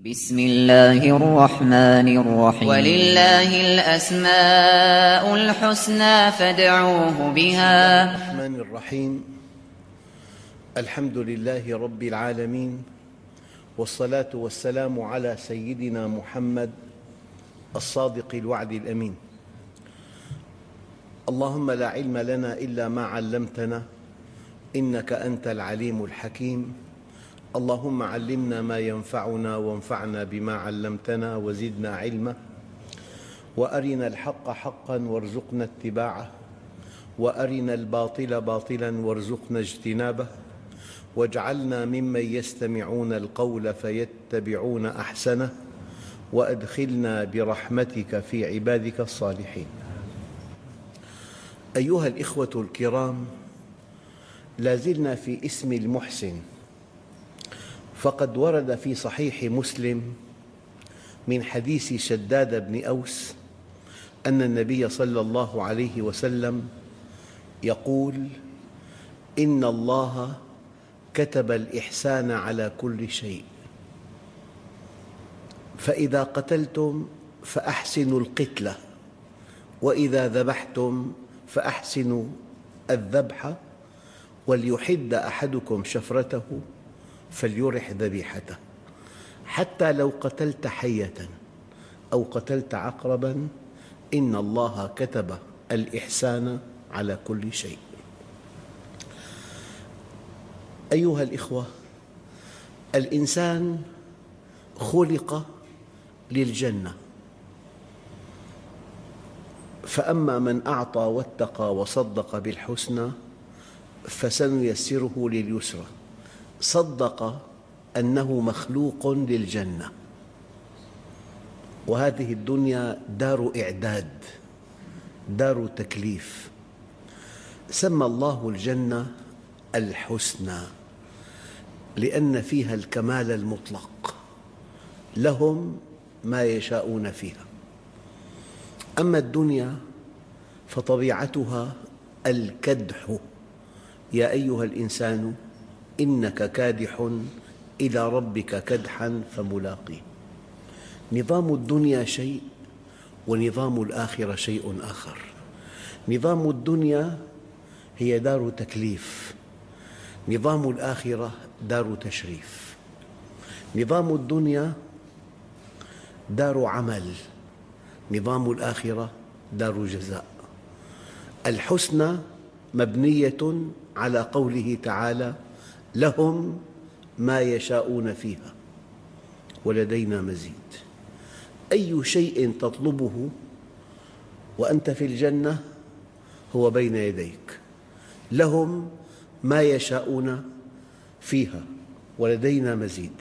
بسم الله الرحمن الرحيم. ولله الأسماء الحسنى فادعوه بها. الرحمن الرحيم. الحمد لله رب العالمين. والصلاة والسلام على سيدنا محمد الصادق الوعد الأمين. اللهم لا علم لنا إلا ما علمتنا. إنك أنت العليم الحكيم. اللهم علمنا ما ينفعنا وانفعنا بما علمتنا وزدنا علما. وأرنا الحق حقا وارزقنا اتباعه. وأرنا الباطل باطلا وارزقنا اجتنابه. واجعلنا ممن يستمعون القول فيتبعون أحسنه. وأدخلنا برحمتك في عبادك الصالحين. أيها الإخوة الكرام لا زلنا في اسم المحسن. فقد ورد في صحيح مسلم من حديث شداد بن أوس أن النبي صلى الله عليه وسلم يقول إن الله كتب الإحسان على كل شيء. فإذا قتلتم فأحسنوا القتلة وإذا ذبحتم فأحسنوا الذبح وليحد أحدكم شفرته. فليرح ذبيحته. حتى لو قتلت حية أو قتلت عقربا إن الله كتب الإحسان على كل شيء. أيها الإخوة الإنسان خلق للجنة. فأما من أعطى واتقى وصدق بالحسنى فسنيسره لليسرى. صدق أنه مخلوق للجنة. وهذه الدنيا دار إعداد دار تكليف. سمى الله الجنة الحسنى لأن فيها الكمال المطلق لهم ما يشاءون فيها. أما الدنيا فطبيعتها الكدح. يا أيها الإنسان إنك كادح إلى ربك كدحا فملاقيه نظام الدنيا شيء ونظام الآخرة شيء آخر. نظام الدنيا هي دار تكليف. نظام الآخرة دار تشريف. نظام الدنيا دار عمل. نظام الآخرة دار جزاء. الحسنى مبنية على قوله تعالى لهم ما يشاءون فيها ولدينا مزيد. أي شيء تطلبه وأنت في الجنة هو بين يديك. لهم ما يشاءون فيها ولدينا مزيد.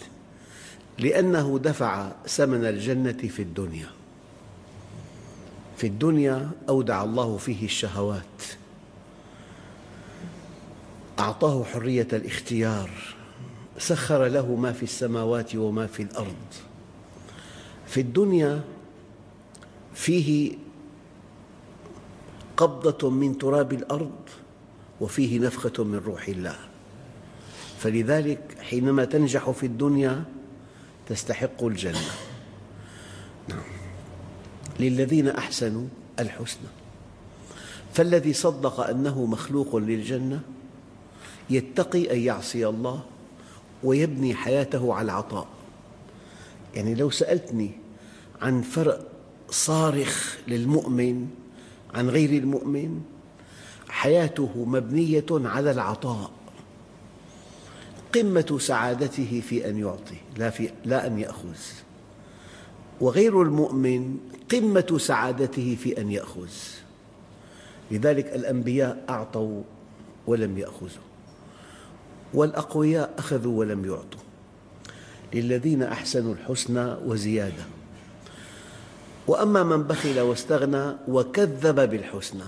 لأنه دفع ثمن الجنة في الدنيا. في الدنيا أودع الله فيه الشهوات. أعطاه حرية الاختيار. سخر له ما في السماوات وما في الأرض. في الدنيا فيه قبضة من تراب الأرض وفيه نفخة من روح الله. فلذلك حينما تنجح في الدنيا تستحق الجنة. نعم. للذين أحسنوا الحسنى. فالذي صدق أنه مخلوق للجنة يتقي أن يعصي الله ويبني حياته على العطاء. يعني لو سألتني عن فرق صارخ للمؤمن عن غير المؤمن حياته مبنية على العطاء. قمة سعادته في أن يعطي لا, في لا أن يأخذ. وغير المؤمن قمة سعادته في أن يأخذ. لذلك الأنبياء أعطوا ولم يأخذوا. والأقوياء أخذوا ولم يعطوا. للذين أحسنوا الحسنى وزيادة. وأما من بخل واستغنى وكذب بالحسنى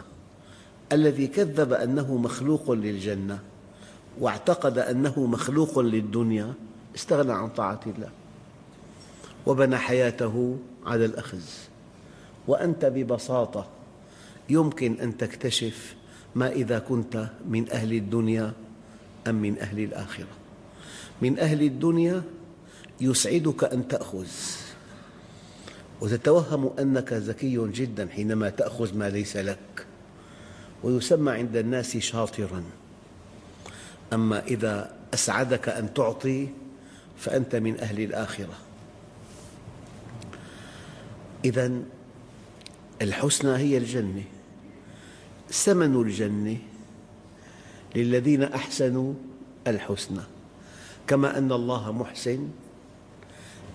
الذي كذب أنه مخلوق للجنة واعتقد أنه مخلوق للدنيا استغنى عن طاعة الله. وبنى حياته على الأخذ. وأنت ببساطة يمكن أن تكتشف ما إذا كنت من أهل الدنيا أم من أهل الآخرة؟ من أهل الدنيا يسعدك أن تأخذ. وتتوهم أنك ذكي جدا حينما تأخذ ما ليس لك. ويسمى عند الناس شاطرا. أما إذا أسعدك أن تعطي فأنت من أهل الآخرة. إذا الحسنى هي الجنة ثمن الجنة للذين أحسنوا الحسنى. كما أن الله محسن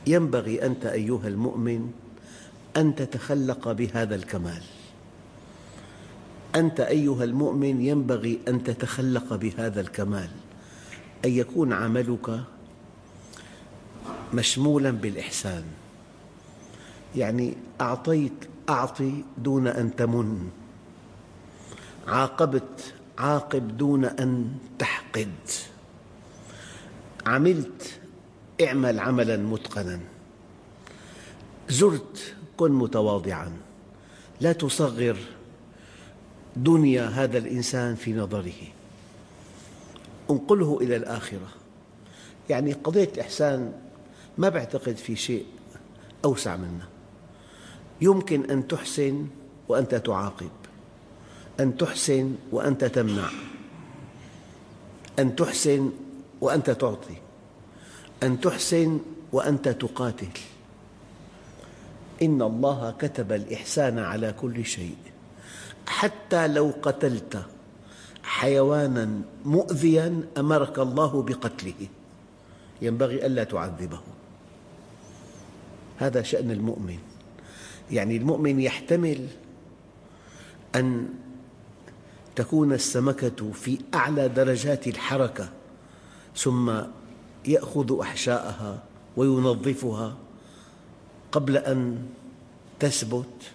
ينبغي أنت أيها المؤمن أن تتخلق بهذا الكمال. أنت أيها المؤمن ينبغي أن تتخلق بهذا الكمال أن يكون عملك مشمولا بالإحسان. يعني أعطيت أعطي دون أن تمن. عاقبت عاقب دون أن تحقد. عملت اعمل عملا متقنا. زرت كن متواضعا. لا تصغر دنيا هذا الإنسان في نظره. انقله إلى الآخرة. يعني قضية الإحسان ما بعتقد في شيء أوسع منه يمكن أن تحسن وأنت تعاقب. أن تحسن وأنت تمنع. أن تحسن وأنت تعطي. أن تحسن وأنت تقاتل. إن الله كتب الإحسان على كل شيء. حتى لو قتلت حيوانا مؤذيا أمرك الله بقتله. ينبغي ألا تعذبه. هذا شأن المؤمن. يعني المؤمن يحتمل أن تكون السمكة في أعلى درجات الحركة ثم يأخذ أحشاءها وينظفها قبل أن تثبت.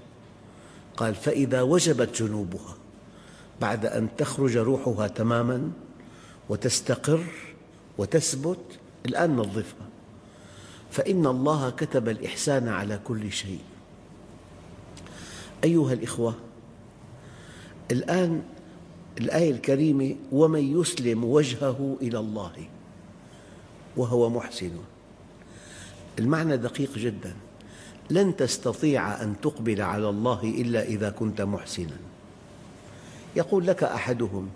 قال فإذا وجبت جنوبها بعد أن تخرج روحها تماما وتستقر وتثبت الآن نظفها. فإن الله كتب الإحسان على كل شيء. أيها الإخوة الآن الآية الكريمة ومن يسلم وجهه إلى الله وهو محسن. المعنى دقيق جدا. لن تستطيع أن تقبل على الله إلا إذا كنت محسنا. يقول لك أحدهم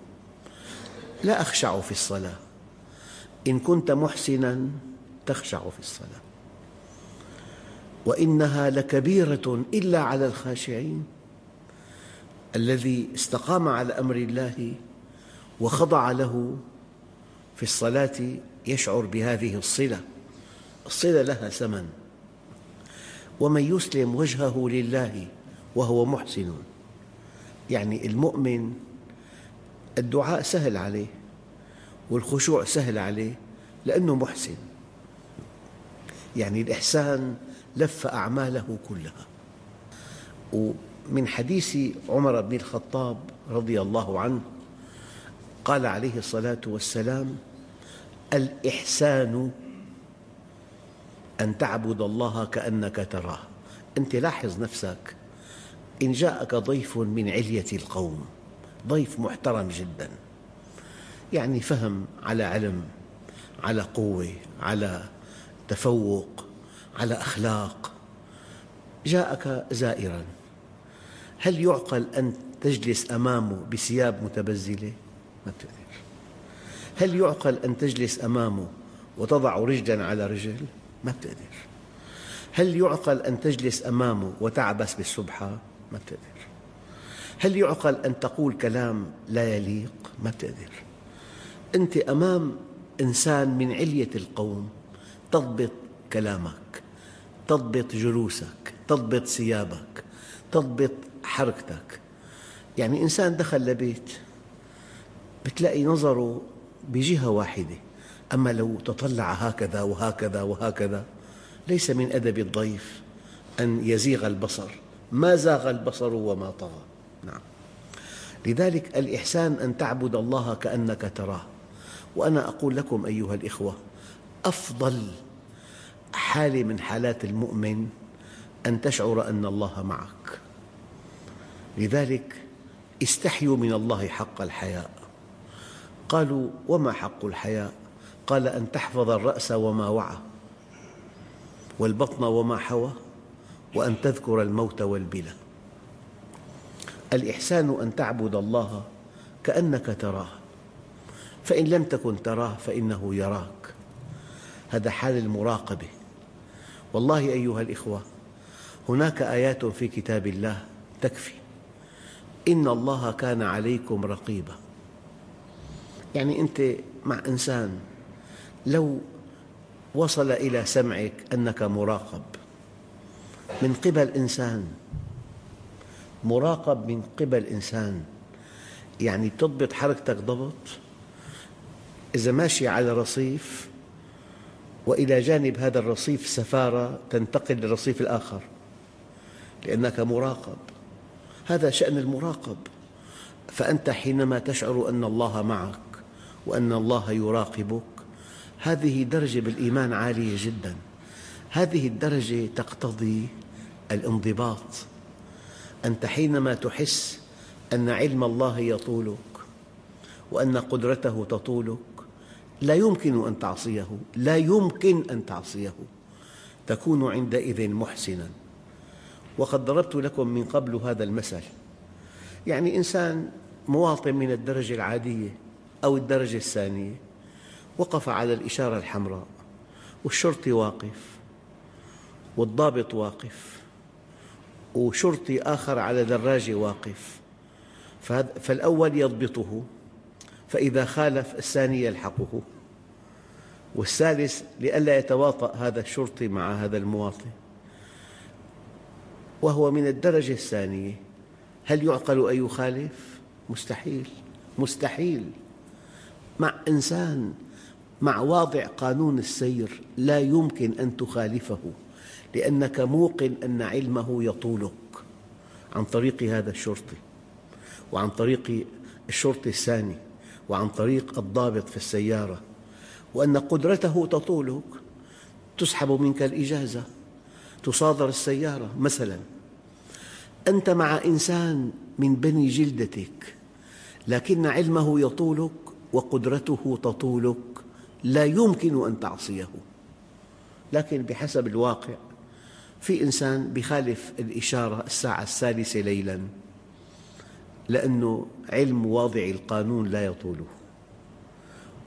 لا أخشع في الصلاة. إن كنت محسنا تخشع في الصلاة. وإنها لكبيرة إلا على الخاشعين. الذي استقام على أمر الله وخضع له في الصلاة يشعر بهذه الصلة. الصلة لها ثمن. ومن يسلم وجهه لله وهو محسن. يعني المؤمن الدعاء سهل عليه والخشوع سهل عليه لأنه محسن. يعني الإحسان لف أعماله كلها. ومن حديث عمر بن الخطاب رضي الله عنه قال عليه الصلاة والسلام الإحسان أن تعبد الله كأنك تراه. أنت لاحظ نفسك إن جاءك ضيف من علية القوم ضيف محترم جدا. يعني فهم على علم على قوة على تفوق على أخلاق. جاءك زائرا. هل يعقل أن تجلس أمامه بثياب متبذلة؟ ما بتقدر هل يعقل أن تجلس أمامه وتضع رجلا على رجل؟ ما بتقدر هل يعقل أن تجلس أمامه وتعبس بالسبحة؟ ما بتقدر هل يعقل أن تقول كلام لا يليق؟ ما بتقدر أنت أمام إنسان من علية القوم تضبط كلامك تضبط جلوسك تضبط ثيابك تضبط حركتك. يعني إنسان دخل لبيت بتلاقي نظره بجهة واحدة. أما لو تطلع هكذا وهكذا وهكذا ليس من أدب الضيف أن يزيغ البصر. ما زاغ البصر وما طغى. نعم. لذلك الإحسان أن تعبد الله كأنك تراه. وأنا أقول لكم أيها الإخوة أفضل حالة من حالات المؤمن أن تشعر أن الله معك. لذلك استحيوا من الله حق الحياء. قالوا وما حق الحياء؟ قال أن تحفظ الرأس وما وعى والبطن وما حوى وأن تذكر الموت والبلى. الإحسان أن تعبد الله كأنك تراه فإن لم تكن تراه فإنه يراك. هذا حال المراقبة. والله أيها الإخوة هناك آيات في كتاب الله تكفي. إن الله كان عليكم رقيبا. يعني أنت مع إنسان لو وصل إلى سمعك أنك مراقب من قبل إنسان مراقب من قبل إنسان. يعني تضبط حركتك ضبط إذا ماشي على رصيف وإلى جانب هذا الرصيف سفارة تنتقل للرصيف الآخر لأنك مراقب. هذا شأن المراقب. فأنت حينما تشعر أن الله معك وأن الله يراقبك هذه درجة بالإيمان عالية جدا. هذه الدرجة تقتضي الانضباط. أنت حينما تحس أن علم الله يطولك وأن قدرته تطولك لا يمكن أن تعصيه لا يمكن أن تعصيه. تكون عندئذ محسناً. وقد ضربت لكم من قبل هذا المثل. يعني إنسان مواطن من الدرجة العادية أو الدرجة الثانية وقف على الإشارة الحمراء والشرطي واقف والضابط واقف وشرطي آخر على دراجة واقف. فالأول يضبطه فإذا خالف الثاني يلحقه. والثالث لئلا يتواطأ هذا الشرطي مع هذا المواطن. وهو من الدرجة الثانية. هل يعقل أن يخالف؟ مستحيل. مستحيل. مع إنسان مع واضع قانون السير لا يمكن أن تخالفه لأنك موقن أن علمه يطولك. عن طريق هذا الشرطي وعن طريق الشرطي الثاني وعن طريق الضابط في السيارة وأن قدرته تطولك تسحب منك الإجازة. تصادر السيارة مثلا. أنت مع إنسان من بني جلدتك لكن علمه يطولك وقدرته تطولك لا يمكن أن تعصيه. لكن بحسب الواقع في إنسان يخالف الإشارة الساعة الثالثة ليلاً لأن علم واضع القانون لا يطوله.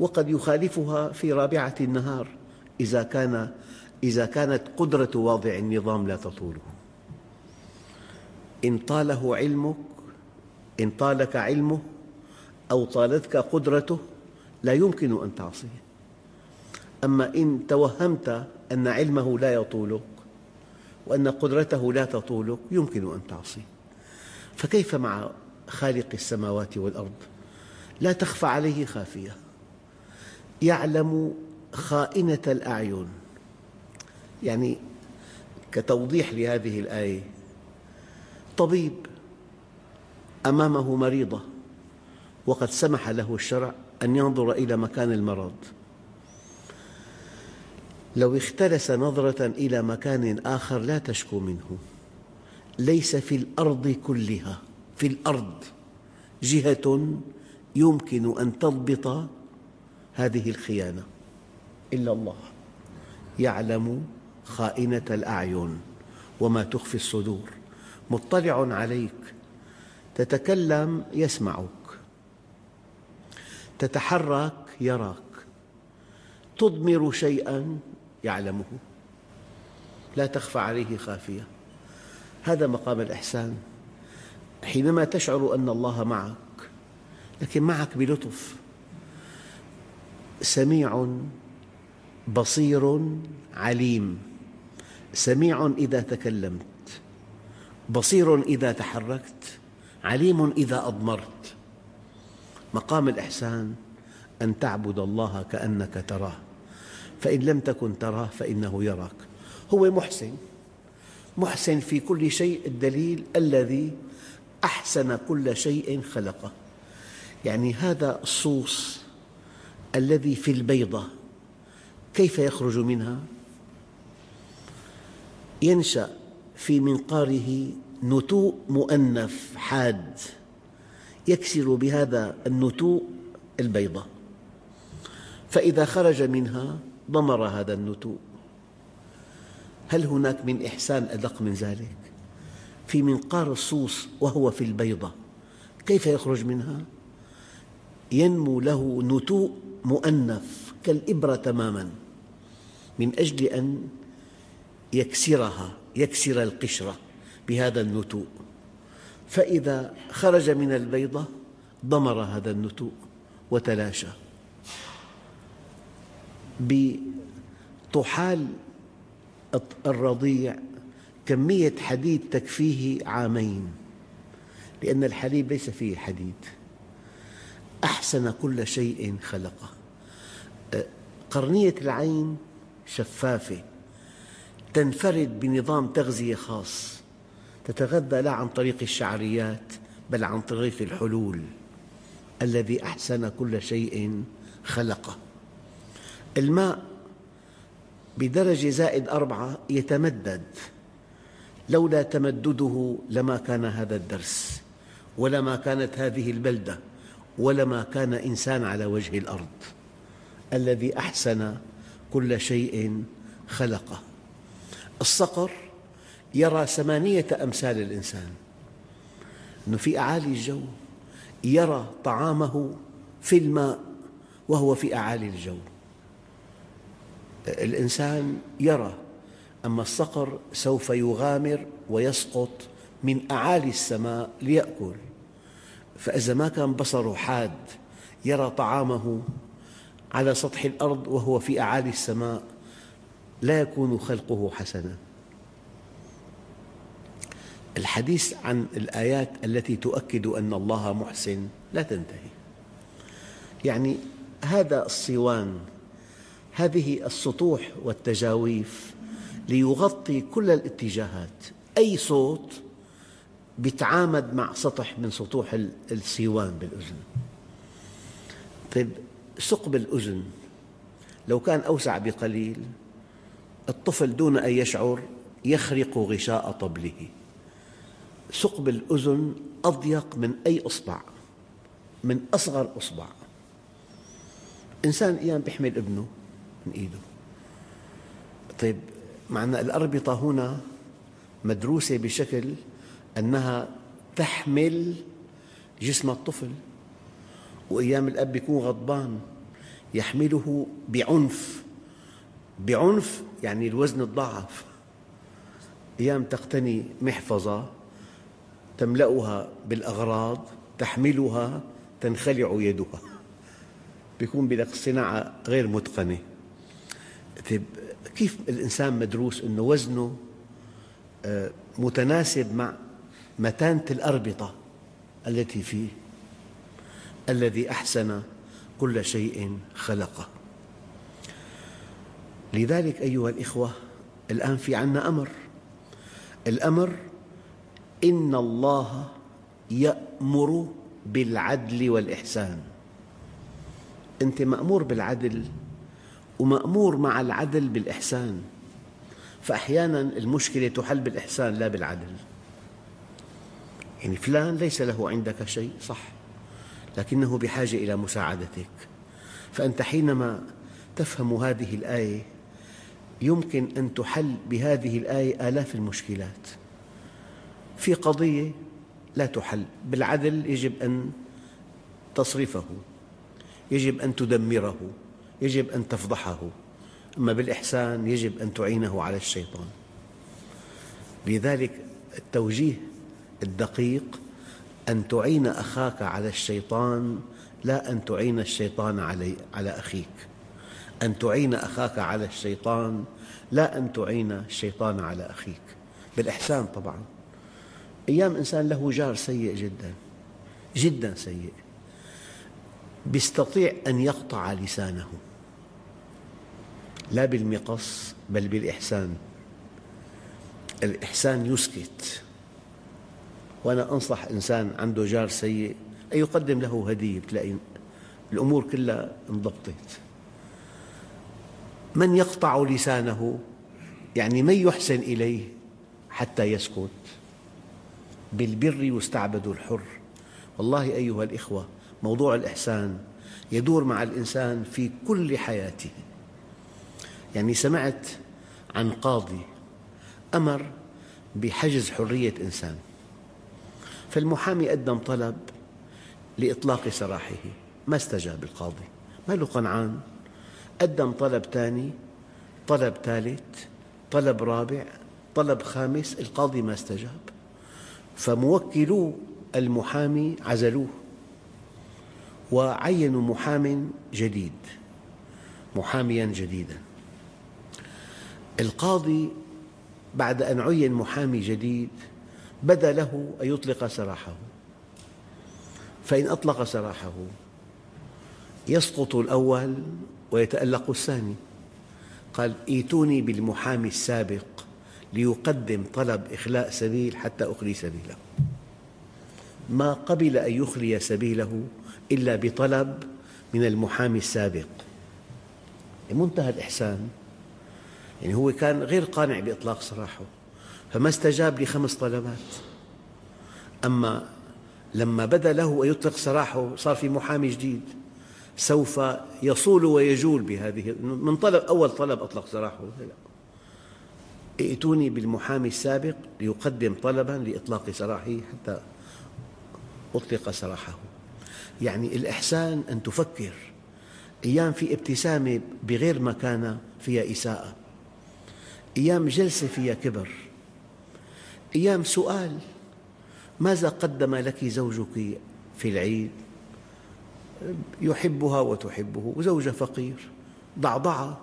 وقد يخالفها في رابعة النهار إذا كان إذا كانت قدرة واضع النظام لا تطوله. إن طاله علمك إن طالك علمه أو طالتك قدرته لا يمكن أن تعصيه. أما إن توهمت أن علمه لا يطولك وأن قدرته لا تطولك يمكن أن تعصيه. فكيف مع خالق السماوات والأرض؟ لا تخفى عليه خافية. يعلم خائنة الأعين. يعني كتوضيح لهذه الآية. طبيب أمامه مريضة وقد سمح له الشرع أن ينظر إلى مكان المرض. لو اختلس نظرة إلى مكان آخر لا تشكو منه. ليس في الأرض كلها في الأرض جهة يمكن أن تضبط هذه الخيانة. إلا الله يعلم خائنة الأعين وما تخفي الصدور. مطلع عليك تتكلم يسمعك تتحرك يراك تضمر شيئا يعلمه. لا تخفى عليه خافية. هذا مقام الإحسان. حينما تشعر أن الله معك لكن معك بلطف. سميع بصير عليم. سميع إذا تكلمت بصير إذا تحركت عليم إذا أضمرت. مقام الإحسان أن تعبد الله كأنك تراه فإن لم تكن تراه فإنه يراك. هو محسن محسن في كل شيء الدليل الذي أحسن كل شيء خلقه. يعني هذا الصوص الذي في البيضة كيف يخرج منها؟ ينشأ في منقاره نتوء مؤنف حاد يكسر بهذا النتوء البيضة فإذا خرج منها ضمر هذا النتوء هل هناك من إحسان أدق من ذلك؟ في منقار الصوص وهو في البيضة كيف يخرج منها؟ ينمو له نتوء مؤنف كالإبرة تماما من أجل أن يكسرها يكسر القشرة بهذا النتوء. فإذا خرج من البيضة ضمر هذا النتوء وتلاشى. بطحال الرضيع كمية حديد تكفيه عامين لأن الحليب ليس فيه حديد. أحسن كل شيء خلقه. قرنية العين شفافة. تنفرد بنظام تغذية خاص. تتغذى لا عن طريق الشعريات بل عن طريق الحلول. الذي أحسن كل شيء خلقه. الماء بدرجة زائد أربعة يتمدد. لولا تمدده لما كان هذا الدرس ولما كانت هذه البلدة ولما كان إنسان على وجه الأرض. الذي أحسن كل شيء خلقه. الصقر يرى ثمانية أمثال الإنسان. أنه في أعالي الجو يرى طعامه في الماء وهو في أعالي الجو. الإنسان يرى أما الصقر سوف يغامر ويسقط من أعالي السماء ليأكل. فإذا ما كان بصره حاد يرى طعامه على سطح الأرض وهو في أعالي السماء. لا يكون خلقه حسنا. الحديث عن الآيات التي تؤكد أن الله محسن لا تنتهي. يعني هذا الصوان هذه السطوح والتجاويف ليغطي كل الاتجاهات. أي صوت يتعامد مع سطح من سطوح الصوان بالأذن. طيب ثقب الأذن لو كان أوسع بقليل الطفل دون أن يشعر يخرق غشاء طبله. ثقب الأذن أضيق من أي إصبع من أصغر إصبع. إنسان أيام يحمل ابنه من إيده. طيب معنى الأربطة هنا مدروسة بشكل أنها تحمل جسم الطفل. وأيام الأب يكون غضبان يحمله بعنف. بعنف يعني الوزن تضاعف أيام تقتني محفظة تملأها بالأغراض تحملها تنخلع يدها. بيكون بدك صناعة غير متقنة. طيب كيف الإنسان مدروس أنه وزنه آه، متناسب مع متانة الأربطة التي فيه؟ الذي أحسن كل شيء خلقه. لذلك أيها الإخوة الآن في عنا أمر. الأمر إن الله يأمر بالعدل والإحسان. أنت مأمور بالعدل ومأمور مع العدل بالإحسان. فأحيانا المشكلة تحل بالإحسان لا بالعدل. يعني فلان ليس له عندك شيء صح. لكنه بحاجة إلى مساعدتك. فأنت حينما تفهم هذه الآية يمكن أن تحل بهذه الآية آلاف المشكلات. في قضية لا تحل بالعدل يجب أن تصرفه يجب أن تدمره يجب أن تفضحه. أما بالإحسان يجب أن تعينه على الشيطان. لذلك التوجيه الدقيق أن تعين أخاك على الشيطان لا أن تعين الشيطان على أخيك. أن تعين أخاك على الشيطان لا أن تعين الشيطان على أخيك. بالإحسان طبعا. أيام إنسان له جار سيء جدا جدا سيء. يستطيع أن يقطع لسانه. لا بالمقص بل بالإحسان. الإحسان يسكت. وأنا أنصح إنسان عنده جار سيء أن يقدم له هدية تلاقي الأمور كلها انضبطت. من يقطع لسانه؟ يعني من يحسن إليه حتى يسكت؟ بالبر يستعبد الحر. والله أيها الإخوة موضوع الإحسان يدور مع الإنسان في كل حياته. يعني سمعت عن قاضي أمر بحجز حرية إنسان. فالمحامي قدم طلب لإطلاق سراحه. ما استجاب القاضي؟ ما له قنعان؟ قدم طلب ثاني طلب ثالث طلب رابع طلب خامس القاضي ما استجاب. فموكلو المحامي عزلوه وعينوا محام جديد محاميا جديدا. القاضي بعد أن عين محامي جديد بدا له أن يطلق سراحه. فإن أطلق سراحه يسقط الأول ويتألق الثاني. قال ائتوني بالمحامي السابق ليقدم طلب إخلاء سبيل حتى أخلي سبيله. ما قبل أن يخلي سبيله إلا بطلب من المحامي السابق. منتهى الإحسان يعني هو كان غير قانع بإطلاق سراحه فما استجاب لخمس طلبات. أما لما بدا له أن يطلق سراحه صار في محامي جديد. سوف يصول ويجول بهذه من طلب أول طلب أطلق سراحه لا. ائتوني بالمحامي السابق ليقدم طلبا لإطلاق سراحه حتى أطلق سراحه يعني الإحسان أن تفكر أيام في ابتسامة بغير مكانة فيها إساءة أيام جلسة فيها كبر أيام سؤال ماذا قدم لك زوجك في العيد؟ يحبها وتحبه. وزوجها فقير ضعضعة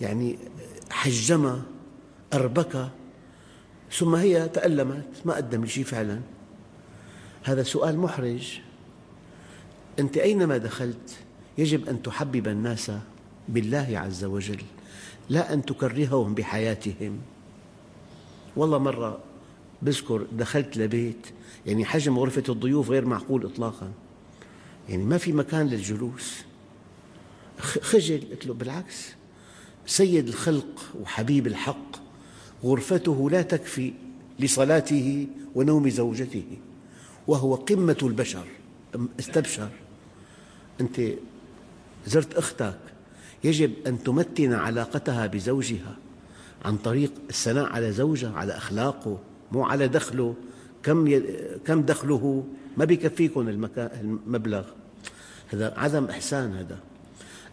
يعني حجمة أربكة. ثم هي تألمت ما قدم شيء فعلا. هذا سؤال محرج. أنت أينما دخلت يجب أن تحبب الناس بالله عز وجل لا أن تكرههم بحياتهم. والله مرة بذكر دخلت لبيت يعني حجم غرفة الضيوف غير معقول إطلاقا. يعني ما في مكان للجلوس. خجل قلت له بالعكس. سيد الخلق وحبيب الحق غرفته لا تكفي لصلاته ونوم زوجته وهو قمة البشر. استبشر. أنت زرت أختك. يجب أن تمتن علاقتها بزوجها عن طريق الثناء على زوجها على أخلاقه مو على دخله. كم دخله ما بيكفيكم المبلغ. هذا عدم إحسان هذا.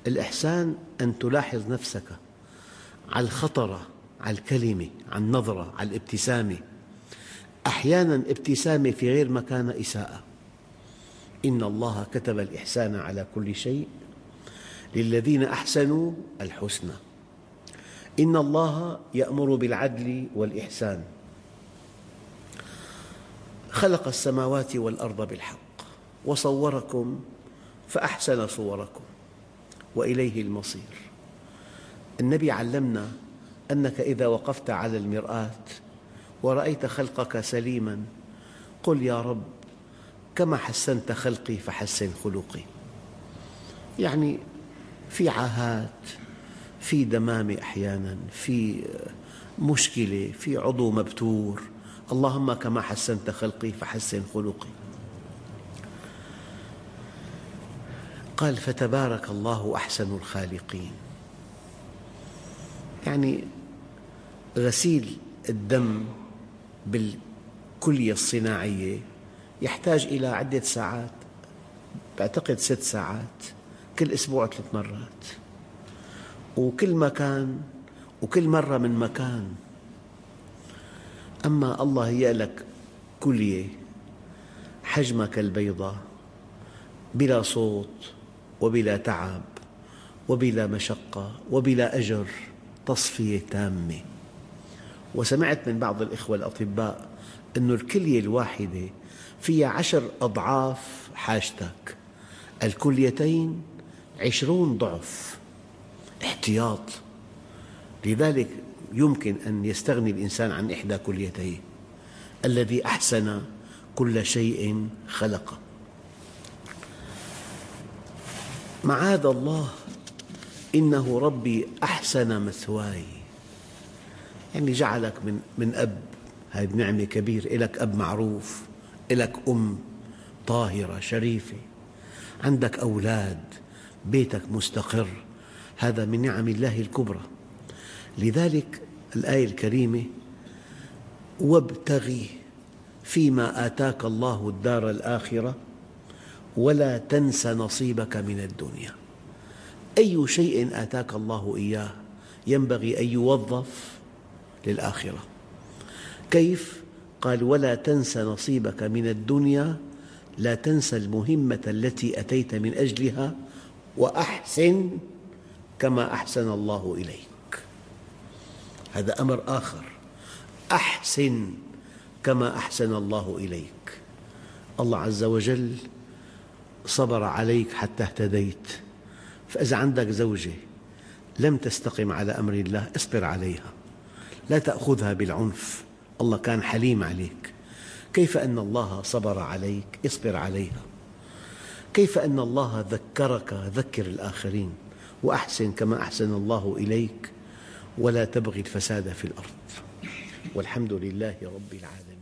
الإحسان أن تلاحظ نفسك على الخطرة على الكلمة على النظرة على الابتسامة. أحيانا ابتسامة في غير مكان إساءة. إن الله كتب الإحسان على كل شيء للذين أحسنوا الحسنى. إن الله يأمر بالعدل والإحسان. خلق السماوات والأرض بالحق وصوركم فأحسن صوركم وإليه المصير. النبي علمنا أنك إذا وقفت على المرآة ورأيت خلقك سليما قل يا رب كما حسنت خلقي فحسن خلقي. يعني في عاهات في دمامة أحيانا في مشكلة في عضو مبتور اللهم كما حسنت خلقي فحسن خلقي. قال فتبارك الله أحسن الخالقين. يعني غسيل الدم بالكلية الصناعية يحتاج إلى عدة ساعات بعتقد ست ساعات كل أسبوع ثلاث مرات. وكل مكان وكل مرة من مكان أما الله هي لك كلية حجمها كالبيضة بلا صوت وبلا تعب وبلا مشقة وبلا أجر تصفية تامة. وسمعت من بعض الإخوة الأطباء أن الكلية الواحدة فيها عشر أضعاف حاجتك. الكليتين عشرون ضعف. احتياط. لذلك يمكن أن يستغني الإنسان عن إحدى كليتيه. الذي أحسن كل شيء خلقه. معاذ الله. إنه ربي أحسن مثواي. يعني جعلك من, من أب. هذه نعمة كبيرة. لك أب معروف. لك أم طاهرة شريفة. عندك أولاد. بيتك مستقر. هذا من نعم الله الكبرى. لذلك الآية الكريمة وابتغ فيما آتاك الله الدار الآخرة ولا تنس نصيبك من الدنيا. أي شيء آتاك الله إياه ينبغي أن يوظف للآخرة. كيف؟ قال ولا تنس نصيبك من الدنيا لا تنسى المهمة التي أتيت من أجلها وأحسن كما أحسن الله إليك. هذا أمر آخر. أحسن كما أحسن الله إليك. الله عز وجل صبر عليك حتى اهتديت. فإذا عندك زوجة لم تستقم على أمر الله اصبر عليها. لا تأخذها بالعنف. الله كان حليم عليك. كيف أن الله صبر عليك؟ اصبر عليها. كيف أن الله ذكرك؟ ذكر الآخرين. وأحسن كما أحسن الله إليك. ولا تبغي الفساد في الأرض. والحمد لله رب العالمين.